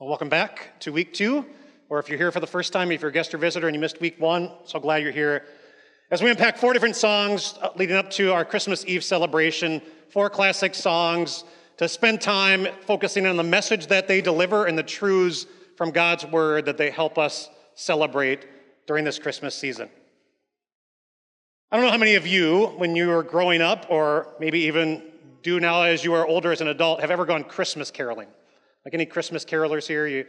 Well, welcome back to week two, or if you're here for the first time, if you're a guest or visitor and you missed week one, so glad you're here. As we unpack four different songs uh, leading up to our Christmas Eve celebration, four classic songs to spend time focusing on the message that they deliver and the truths from God's word that they help us celebrate during this Christmas season. I don't know how many of you, when you were growing up, or maybe even do now as you are older as an adult, have ever gone Christmas caroling. Like any Christmas carolers here, you,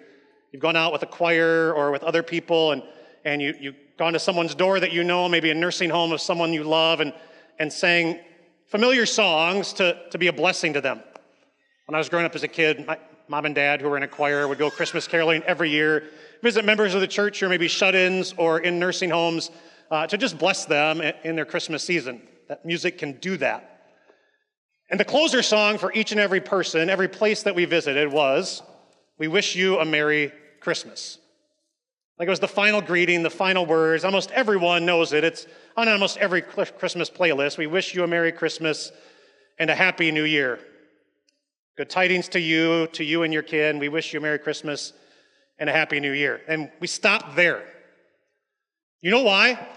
you've gone out with a choir or with other people and, and you, you've gone to someone's door that you know, maybe a nursing home of someone you love, and, and sang familiar songs to, to be a blessing to them. When I was growing up as a kid, my mom and dad, who were in a choir, would go Christmas caroling every year, visit members of the church are maybe shut ins or in nursing homes uh, to just bless them in their Christmas season. That music can do that. And the closer song for each and every person, every place that we visited was, We wish you a Merry Christmas. Like it was the final greeting, the final words. Almost everyone knows it. It's on almost every Christmas playlist. We wish you a Merry Christmas and a Happy New Year. Good tidings to you, to you and your kin. We wish you a Merry Christmas and a Happy New Year. And we stopped there. You know why?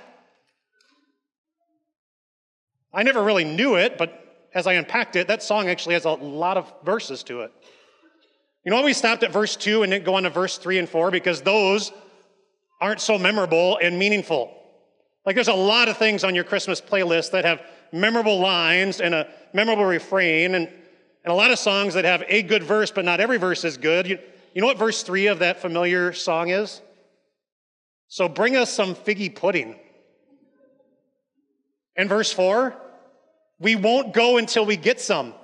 I never really knew it, but as I unpacked it, that song actually has a lot of verses to it. You know why we stopped at verse 2 and didn't go on to verse 3 and 4? Because those aren't so memorable and meaningful. Like there's a lot of things on your Christmas playlist that have memorable lines and a memorable refrain, and, and a lot of songs that have a good verse, but not every verse is good. You, you know what verse 3 of that familiar song is? So bring us some figgy pudding. And verse 4, we won't go until we get some.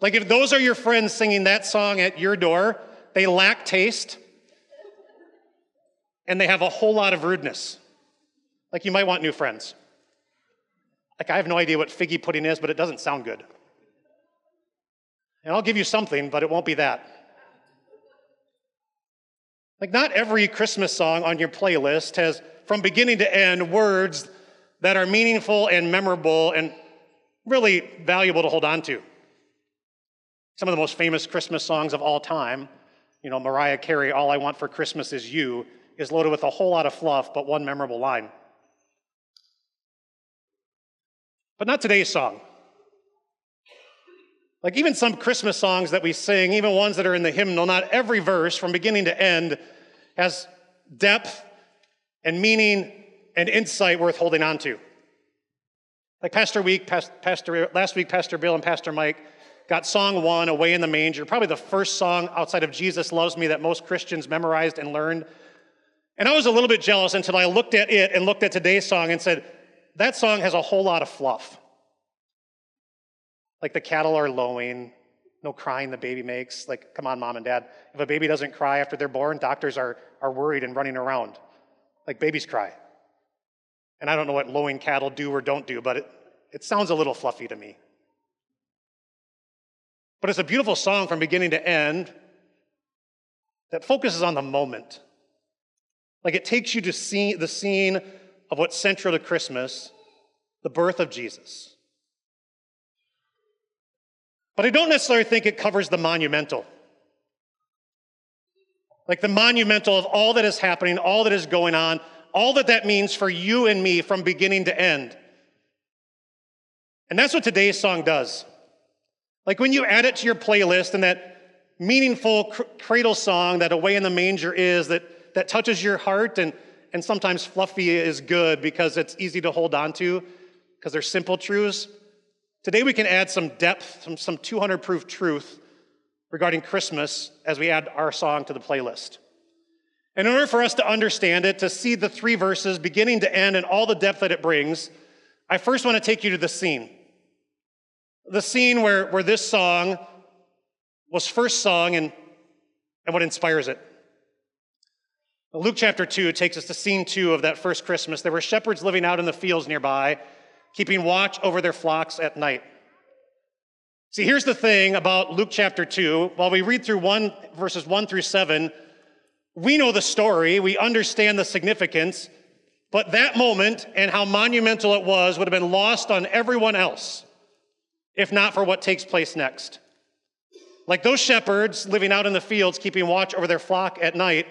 Like, if those are your friends singing that song at your door, they lack taste and they have a whole lot of rudeness. Like, you might want new friends. Like, I have no idea what figgy pudding is, but it doesn't sound good. And I'll give you something, but it won't be that. Like, not every Christmas song on your playlist has, from beginning to end, words that are meaningful and memorable and really valuable to hold on to. Some of the most famous Christmas songs of all time, you know, Mariah Carey, All I Want for Christmas Is You, is loaded with a whole lot of fluff, but one memorable line. But not today's song. Like even some Christmas songs that we sing, even ones that are in the hymnal, not every verse from beginning to end has depth and meaning and insight worth holding on to. Like Pastor Week, Pastor, last week, Pastor Bill and Pastor Mike got song one, Away in the Manger, probably the first song outside of Jesus Loves Me that most Christians memorized and learned. And I was a little bit jealous until I looked at it and looked at today's song and said, that song has a whole lot of fluff. Like the cattle are lowing, no crying the baby makes. Like, come on, mom and dad. If a baby doesn't cry after they're born, doctors are, are worried and running around. Like babies cry. And I don't know what lowing cattle do or don't do, but it, it sounds a little fluffy to me. But it's a beautiful song from beginning to end that focuses on the moment. Like it takes you to see the scene of what's central to Christmas, the birth of Jesus. But I don't necessarily think it covers the monumental. Like the monumental of all that is happening, all that is going on, all that that means for you and me from beginning to end. And that's what today's song does. Like when you add it to your playlist and that meaningful cr- cradle song that Away in the Manger is that, that touches your heart and, and sometimes fluffy is good because it's easy to hold on to because they're simple truths. Today we can add some depth, some, some 200 proof truth regarding Christmas as we add our song to the playlist. In order for us to understand it, to see the three verses beginning to end and all the depth that it brings, I first want to take you to the scene. The scene where, where this song was first sung and, and what inspires it. Luke chapter 2 takes us to scene 2 of that first Christmas. There were shepherds living out in the fields nearby, keeping watch over their flocks at night. See, here's the thing about Luke chapter 2. While we read through one, verses 1 through 7, we know the story, we understand the significance, but that moment and how monumental it was would have been lost on everyone else if not for what takes place next. Like those shepherds living out in the fields, keeping watch over their flock at night,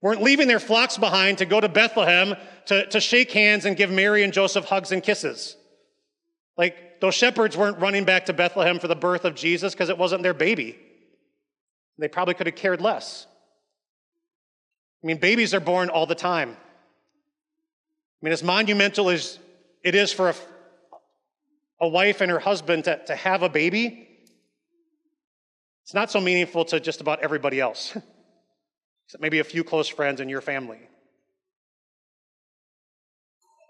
weren't leaving their flocks behind to go to Bethlehem to, to shake hands and give Mary and Joseph hugs and kisses. Like those shepherds weren't running back to Bethlehem for the birth of Jesus because it wasn't their baby. They probably could have cared less. I mean, babies are born all the time. I mean, as monumental as it is for a, a wife and her husband to, to have a baby, it's not so meaningful to just about everybody else, except maybe a few close friends in your family.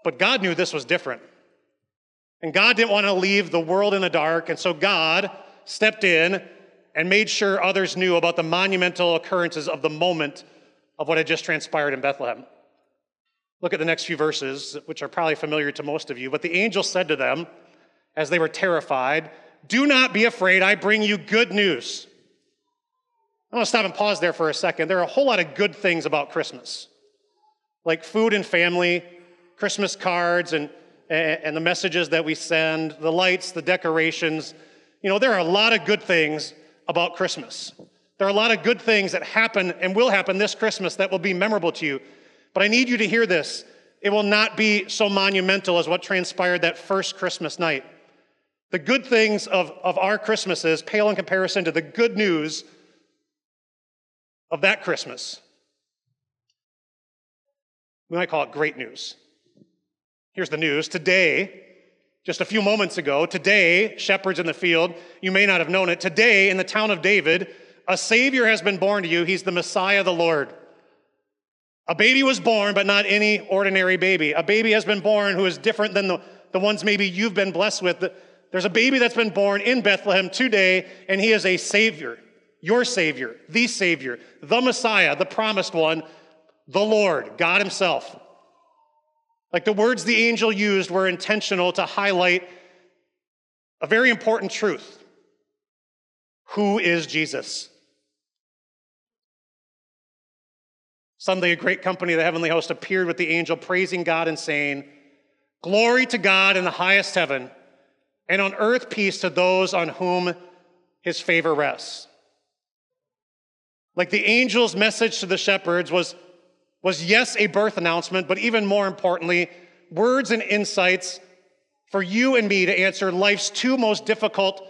But God knew this was different. And God didn't want to leave the world in the dark, and so God stepped in and made sure others knew about the monumental occurrences of the moment of what had just transpired in Bethlehem. Look at the next few verses, which are probably familiar to most of you. But the angel said to them, as they were terrified, Do not be afraid, I bring you good news. I want to stop and pause there for a second. There are a whole lot of good things about Christmas, like food and family, Christmas cards, and, and the messages that we send, the lights, the decorations. You know, there are a lot of good things about Christmas. There are a lot of good things that happen and will happen this Christmas that will be memorable to you. But I need you to hear this. It will not be so monumental as what transpired that first Christmas night. The good things of, of our Christmases pale in comparison to the good news of that Christmas. We might call it great news. Here's the news. Today, just a few moments ago, today, shepherds in the field, you may not have known it, today in the town of David, a Savior has been born to you. He's the Messiah, the Lord. A baby was born, but not any ordinary baby. A baby has been born who is different than the, the ones maybe you've been blessed with. There's a baby that's been born in Bethlehem today, and he is a Savior, your Savior, the Savior, the Messiah, the promised one, the Lord, God Himself. Like the words the angel used were intentional to highlight a very important truth Who is Jesus? Sunday, a great company, of the heavenly host, appeared with the angel, praising God and saying, Glory to God in the highest heaven, and on earth peace to those on whom his favor rests. Like the angel's message to the shepherds was, was yes, a birth announcement, but even more importantly, words and insights for you and me to answer life's two most difficult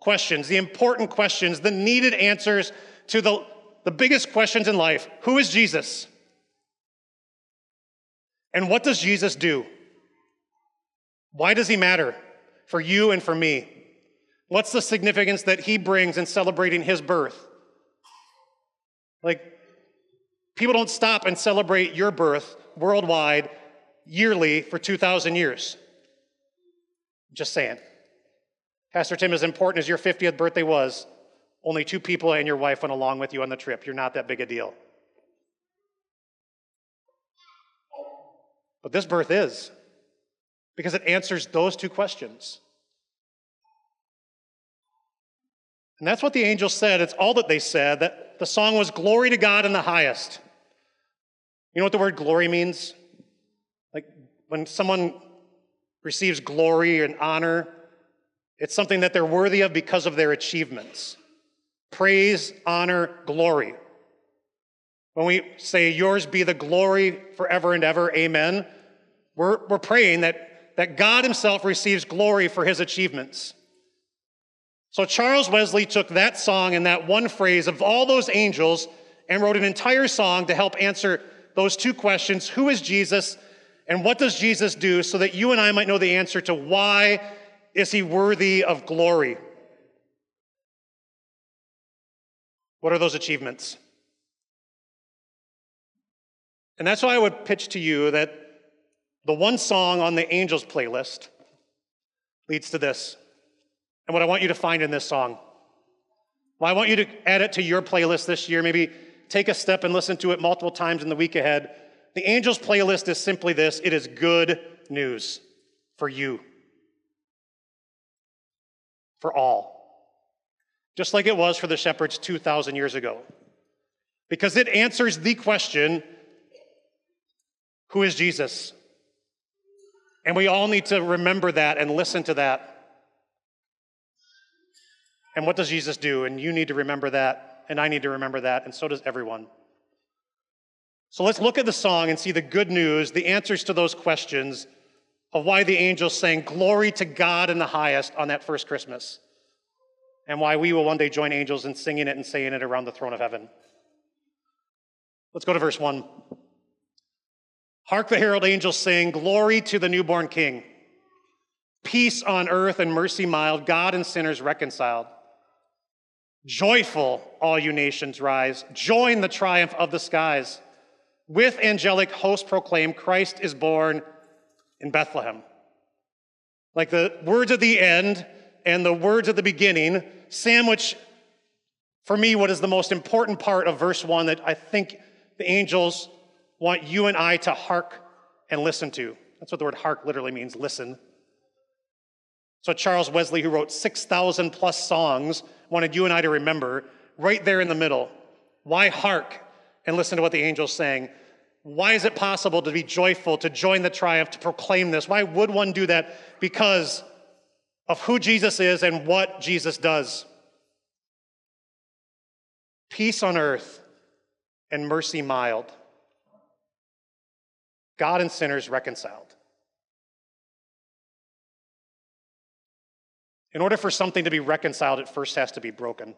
questions, the important questions, the needed answers to the the biggest questions in life Who is Jesus? And what does Jesus do? Why does he matter for you and for me? What's the significance that he brings in celebrating his birth? Like, people don't stop and celebrate your birth worldwide yearly for 2,000 years. Just saying. Pastor Tim, as important as your 50th birthday was, only two people and your wife went along with you on the trip. You're not that big a deal. But this birth is, because it answers those two questions. And that's what the angel said. It's all that they said, that the song was glory to God in the highest. You know what the word glory means? Like when someone receives glory and honor, it's something that they're worthy of because of their achievements praise, honor, glory. When we say, Yours be the glory forever and ever, amen, we're, we're praying that, that God Himself receives glory for His achievements. So Charles Wesley took that song and that one phrase of all those angels and wrote an entire song to help answer those two questions Who is Jesus? And what does Jesus do so that you and I might know the answer to why is he worthy of glory? What are those achievements? And that's why I would pitch to you that the one song on the Angels playlist leads to this. And what I want you to find in this song. Well, I want you to add it to your playlist this year. Maybe take a step and listen to it multiple times in the week ahead. The Angels playlist is simply this it is good news for you, for all just like it was for the shepherds 2,000 years ago. Because it answers the question who is Jesus? And we all need to remember that and listen to that. And what does Jesus do? And you need to remember that, and I need to remember that, and so does everyone. So let's look at the song and see the good news, the answers to those questions of why the angels sang glory to God in the highest on that first Christmas, and why we will one day join angels in singing it and saying it around the throne of heaven. Let's go to verse 1. Hark the herald angels sing, Glory to the newborn King. Peace on earth and mercy mild, God and sinners reconciled. Joyful, all you nations rise. Join the triumph of the skies. With angelic host proclaim, Christ is born in Bethlehem. Like the words at the end and the words at the beginning sandwich, for me, what is the most important part of verse one that I think the angels want you and I to hark and listen to. That's what the word hark literally means listen. So, Charles Wesley, who wrote 6,000 plus songs, wanted you and I to remember right there in the middle. Why hark and listen to what the angels sang? Why is it possible to be joyful, to join the triumph, to proclaim this? Why would one do that? Because of who Jesus is and what Jesus does. Peace on earth and mercy mild. God and sinners reconciled. In order for something to be reconciled, it first has to be broken.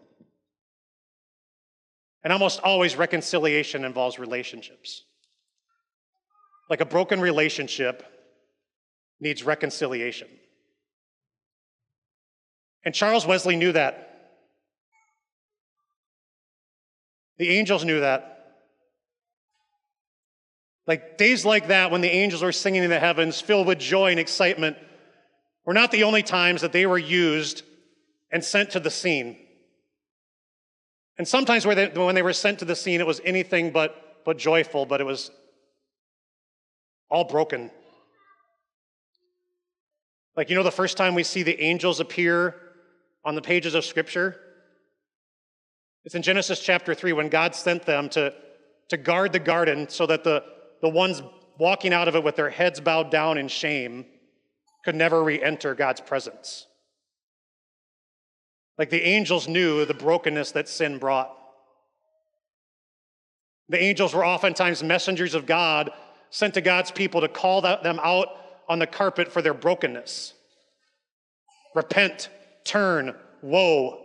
And almost always, reconciliation involves relationships. Like a broken relationship needs reconciliation. And Charles Wesley knew that. The angels knew that. Like days like that, when the angels were singing in the heavens, filled with joy and excitement, were not the only times that they were used and sent to the scene. And sometimes when they were sent to the scene, it was anything but, but joyful, but it was all broken. Like, you know, the first time we see the angels appear on the pages of Scripture? It's in Genesis chapter 3 when God sent them to, to guard the garden so that the, the ones walking out of it with their heads bowed down in shame could never re enter God's presence. Like the angels knew the brokenness that sin brought. The angels were oftentimes messengers of God sent to God's people to call them out on the carpet for their brokenness. Repent, turn, woe.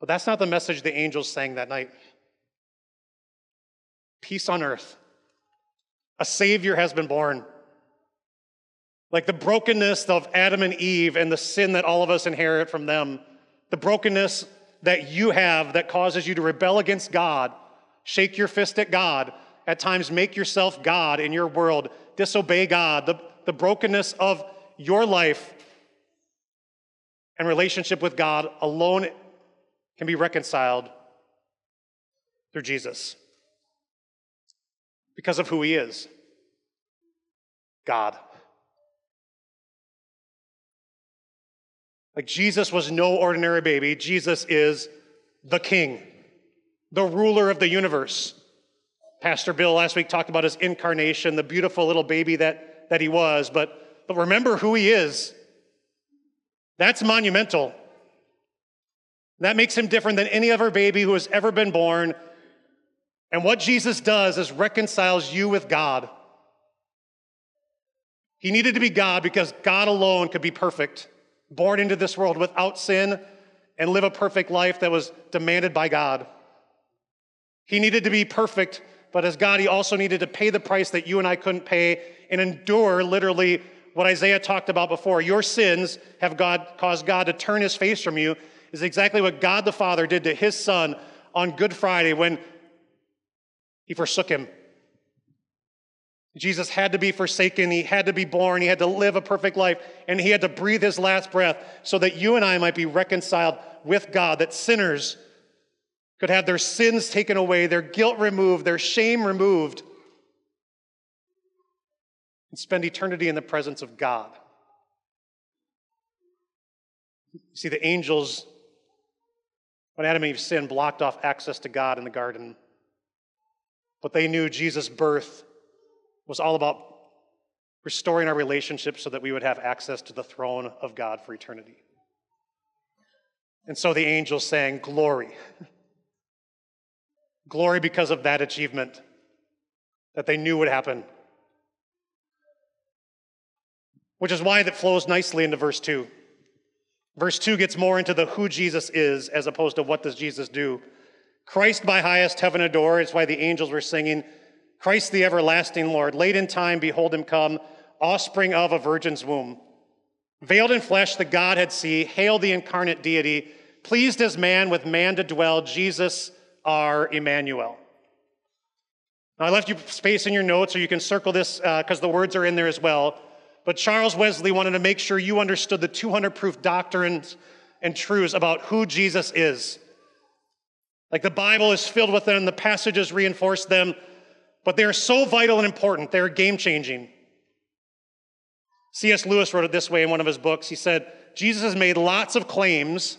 But that's not the message the angels sang that night. Peace on earth. A Savior has been born. Like the brokenness of Adam and Eve and the sin that all of us inherit from them, the brokenness that you have that causes you to rebel against God, shake your fist at God, at times make yourself God in your world, disobey God, the, the brokenness of your life and relationship with God alone can be reconciled through Jesus because of who he is God. Like Jesus was no ordinary baby, Jesus is the king, the ruler of the universe. Pastor Bill last week talked about his incarnation, the beautiful little baby that, that he was, but, but remember who he is. That's monumental. That makes him different than any other baby who has ever been born and what Jesus does is reconciles you with God. He needed to be God because God alone could be perfect, born into this world without sin and live a perfect life that was demanded by God. He needed to be perfect, but as God, he also needed to pay the price that you and I couldn't pay and endure literally what Isaiah talked about before. Your sins have God, caused God to turn his face from you, is exactly what God the Father did to his son on Good Friday when he forsook him. Jesus had to be forsaken. He had to be born. He had to live a perfect life. And he had to breathe his last breath so that you and I might be reconciled with God, that sinners could have their sins taken away, their guilt removed, their shame removed, and spend eternity in the presence of God. You see, the angels, when Adam and Eve sinned, blocked off access to God in the garden. But they knew Jesus' birth was all about restoring our relationship so that we would have access to the throne of God for eternity. And so the angels sang, Glory. Glory because of that achievement that they knew would happen. Which is why that flows nicely into verse 2. Verse 2 gets more into the who Jesus is as opposed to what does Jesus do. Christ by highest heaven adore is why the angels were singing, Christ the everlasting Lord. Late in time, behold him come, offspring of a virgin's womb. Veiled in flesh, the Godhead see, hail the incarnate deity, pleased as man with man to dwell, Jesus our Emmanuel. Now, I left you space in your notes, or you can circle this because uh, the words are in there as well. But Charles Wesley wanted to make sure you understood the 200 proof doctrines and truths about who Jesus is. Like the Bible is filled with them, the passages reinforce them, but they are so vital and important, they're game changing. C.S. Lewis wrote it this way in one of his books. He said, Jesus has made lots of claims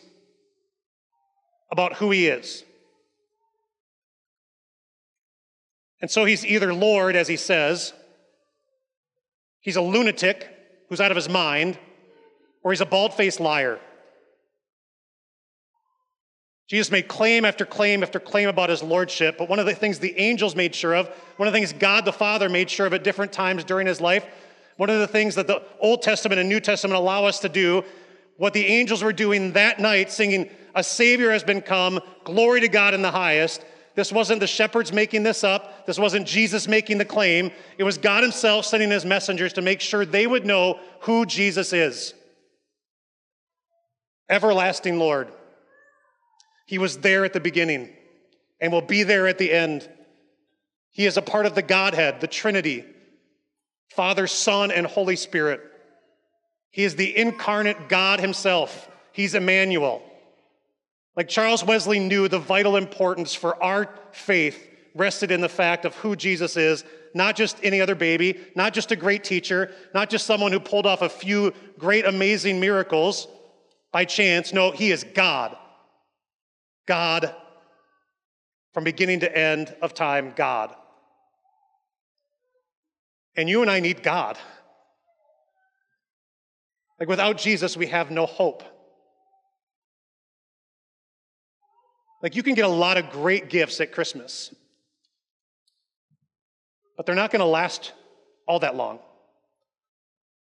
about who he is. And so he's either Lord, as he says, he's a lunatic who's out of his mind, or he's a bald faced liar. Jesus made claim after claim after claim about his lordship, but one of the things the angels made sure of, one of the things God the Father made sure of at different times during his life, one of the things that the Old Testament and New Testament allow us to do, what the angels were doing that night, singing, A Savior has been come, glory to God in the highest, this wasn't the shepherds making this up. This wasn't Jesus making the claim. It was God Himself sending His messengers to make sure they would know who Jesus is. Everlasting Lord. He was there at the beginning and will be there at the end. He is a part of the Godhead, the Trinity Father, Son, and Holy Spirit. He is the incarnate God Himself. He's Emmanuel. Like Charles Wesley knew the vital importance for our faith rested in the fact of who Jesus is, not just any other baby, not just a great teacher, not just someone who pulled off a few great, amazing miracles by chance. No, he is God. God, from beginning to end of time, God. And you and I need God. Like without Jesus, we have no hope. Like, you can get a lot of great gifts at Christmas, but they're not going to last all that long.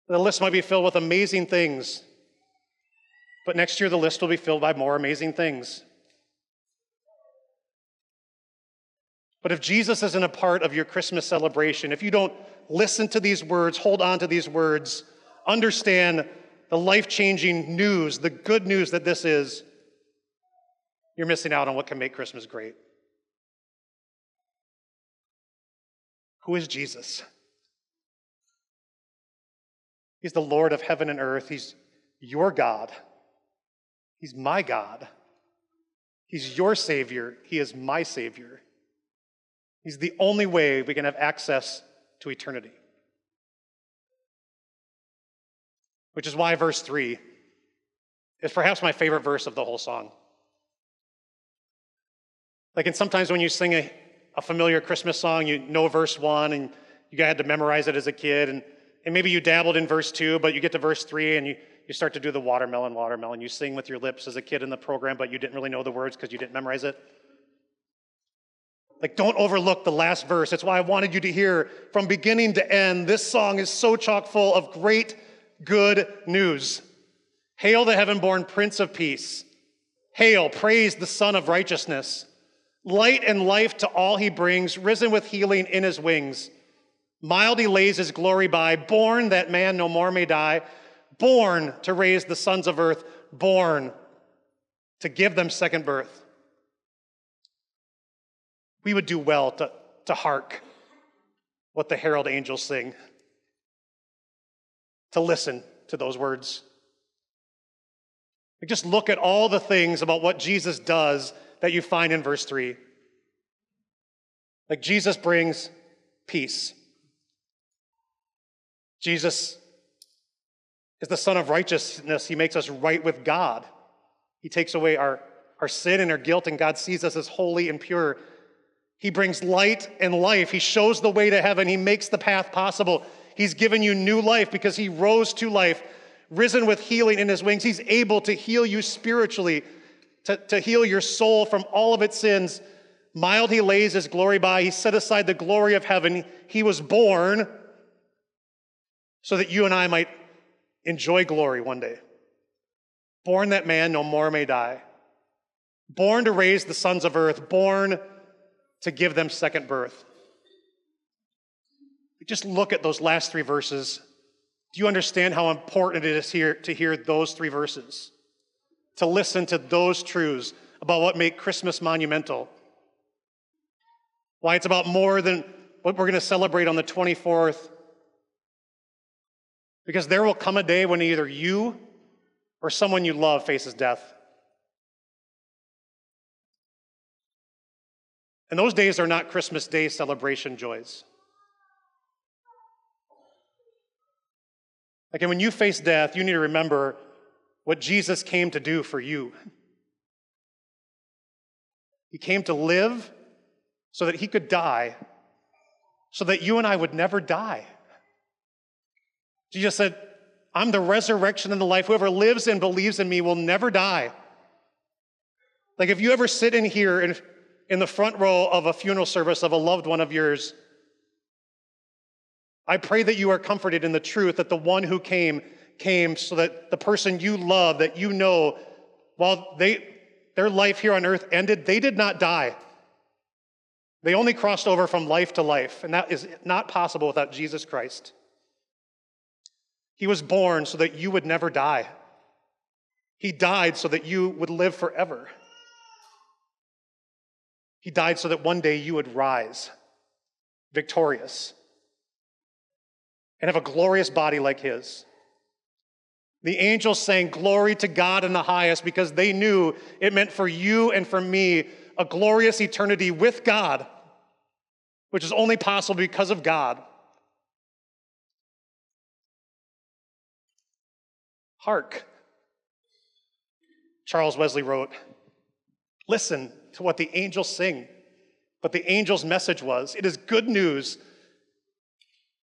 The list might be filled with amazing things, but next year the list will be filled by more amazing things. But if Jesus isn't a part of your Christmas celebration, if you don't listen to these words, hold on to these words, understand the life changing news, the good news that this is, you're missing out on what can make Christmas great. Who is Jesus? He's the Lord of heaven and earth. He's your God. He's my God. He's your Savior. He is my Savior. He's the only way we can have access to eternity. Which is why verse 3 is perhaps my favorite verse of the whole song. Like, and sometimes when you sing a, a familiar Christmas song, you know verse one and you had to memorize it as a kid, and, and maybe you dabbled in verse two, but you get to verse three and you, you start to do the watermelon, watermelon. You sing with your lips as a kid in the program, but you didn't really know the words because you didn't memorize it. Like, don't overlook the last verse. It's why I wanted you to hear from beginning to end. This song is so chock full of great, good news. Hail the heaven born Prince of Peace. Hail, praise the Son of Righteousness light and life to all he brings, risen with healing in his wings. Mild he lays his glory by, born that man no more may die, born to raise the sons of earth, born to give them second birth. We would do well to, to hark what the herald angels sing, to listen to those words. Just look at all the things about what Jesus does that you find in verse 3. Like Jesus brings peace. Jesus is the Son of righteousness. He makes us right with God. He takes away our, our sin and our guilt, and God sees us as holy and pure. He brings light and life. He shows the way to heaven. He makes the path possible. He's given you new life because He rose to life, risen with healing in His wings. He's able to heal you spiritually, to, to heal your soul from all of its sins. Mild He lays His glory by. He set aside the glory of heaven. He was born so that you and I might enjoy glory one day. Born that man no more may die. Born to raise the sons of earth, born to give them second birth. Just look at those last three verses. Do you understand how important it is here to hear those three verses? To listen to those truths about what make Christmas monumental. Why it's about more than what we're going to celebrate on the 24th. Because there will come a day when either you or someone you love faces death. And those days are not Christmas Day celebration joys. Again, when you face death, you need to remember what Jesus came to do for you. He came to live so that he could die, so that you and I would never die. Jesus said, I'm the resurrection and the life. Whoever lives and believes in me will never die. Like if you ever sit in here in, in the front row of a funeral service of a loved one of yours, I pray that you are comforted in the truth that the one who came came so that the person you love, that you know, while they, their life here on earth ended, they did not die. They only crossed over from life to life, and that is not possible without Jesus Christ. He was born so that you would never die. He died so that you would live forever. He died so that one day you would rise victorious and have a glorious body like his. The angels sang glory to God in the highest because they knew it meant for you and for me a glorious eternity with God, which is only possible because of God. Hark. Charles Wesley wrote, Listen to what the angels sing. But the angel's message was, It is good news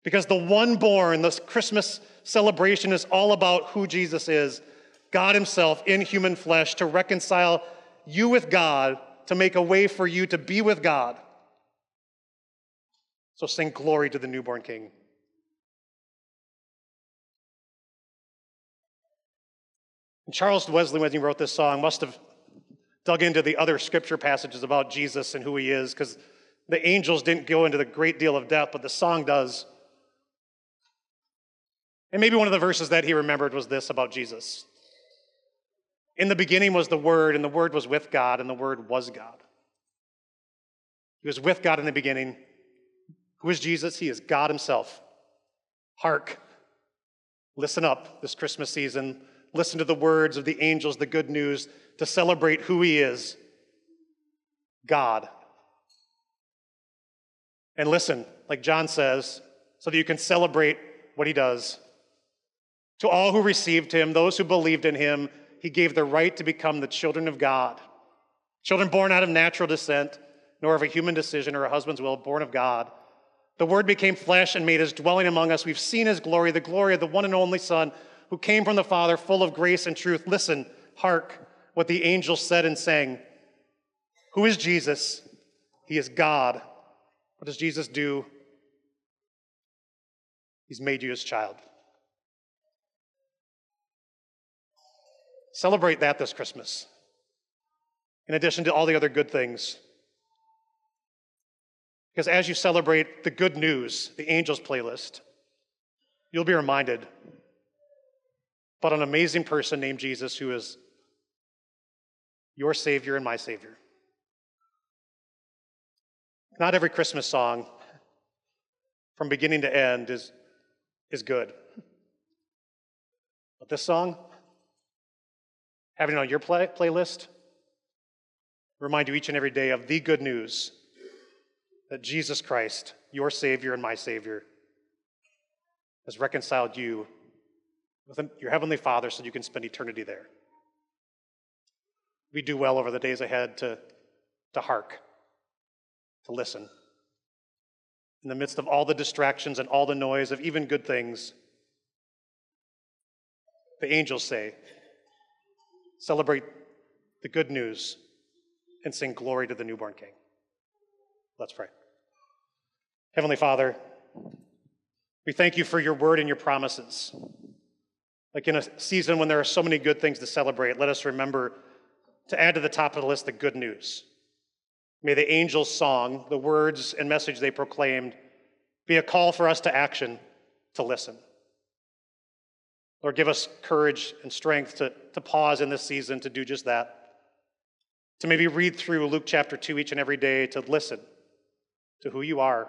because the one born, this Christmas celebration is all about who Jesus is God Himself in human flesh to reconcile you with God, to make a way for you to be with God. So sing glory to the newborn King. And Charles Wesley, when he wrote this song, must have dug into the other scripture passages about Jesus and who he is, because the angels didn't go into the great deal of depth, but the song does. And maybe one of the verses that he remembered was this about Jesus. In the beginning was the Word, and the Word was with God, and the Word was God. He was with God in the beginning. Who is Jesus? He is God Himself. Hark. Listen up this Christmas season. Listen to the words of the angels, the good news, to celebrate who He is God. And listen, like John says, so that you can celebrate what He does. To all who received him, those who believed in him, he gave the right to become the children of God. Children born out of natural descent, nor of a human decision or a husband's will, born of God. The Word became flesh and made his dwelling among us. We've seen his glory, the glory of the one and only Son who came from the Father, full of grace and truth. Listen, hark what the angels said and sang. Who is Jesus? He is God. What does Jesus do? He's made you his child. Celebrate that this Christmas, in addition to all the other good things. Because as you celebrate the good news, the angels playlist, you'll be reminded about an amazing person named Jesus who is your Savior and my Savior. Not every Christmas song, from beginning to end, is, is good. But this song, having it on your play, playlist, remind you each and every day of the good news that Jesus Christ, your Savior and my Savior, has reconciled you with your Heavenly Father so you can spend eternity there. We do well over the days ahead to, to hark, to listen. in the midst of all the distractions and all the noise of even good things, the angels say, celebrate the good news and sing glory to the newborn King. Let's pray. Heavenly Father, we thank you for your word and your promises. Like in a season when there are so many good things to celebrate, let us remember to add to the top of the list the good news. May the angel's song, the words and message they proclaimed, be a call for us to action, to listen. Lord, give us courage and strength to, to pause in this season to do just that. To maybe read through Luke chapter 2 each and every day, to listen to who you are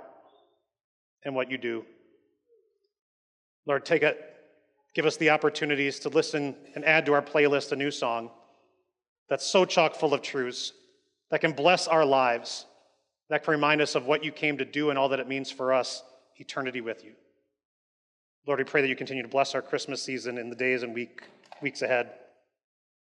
and what you do. Lord, take it, give us the opportunities to listen and add to our playlist a new song that's so chock full of truths that can bless our lives, that can remind us of what you came to do and all that it means for us, eternity with you. Lord, we pray that you continue to bless our Christmas season in the days and week, weeks ahead.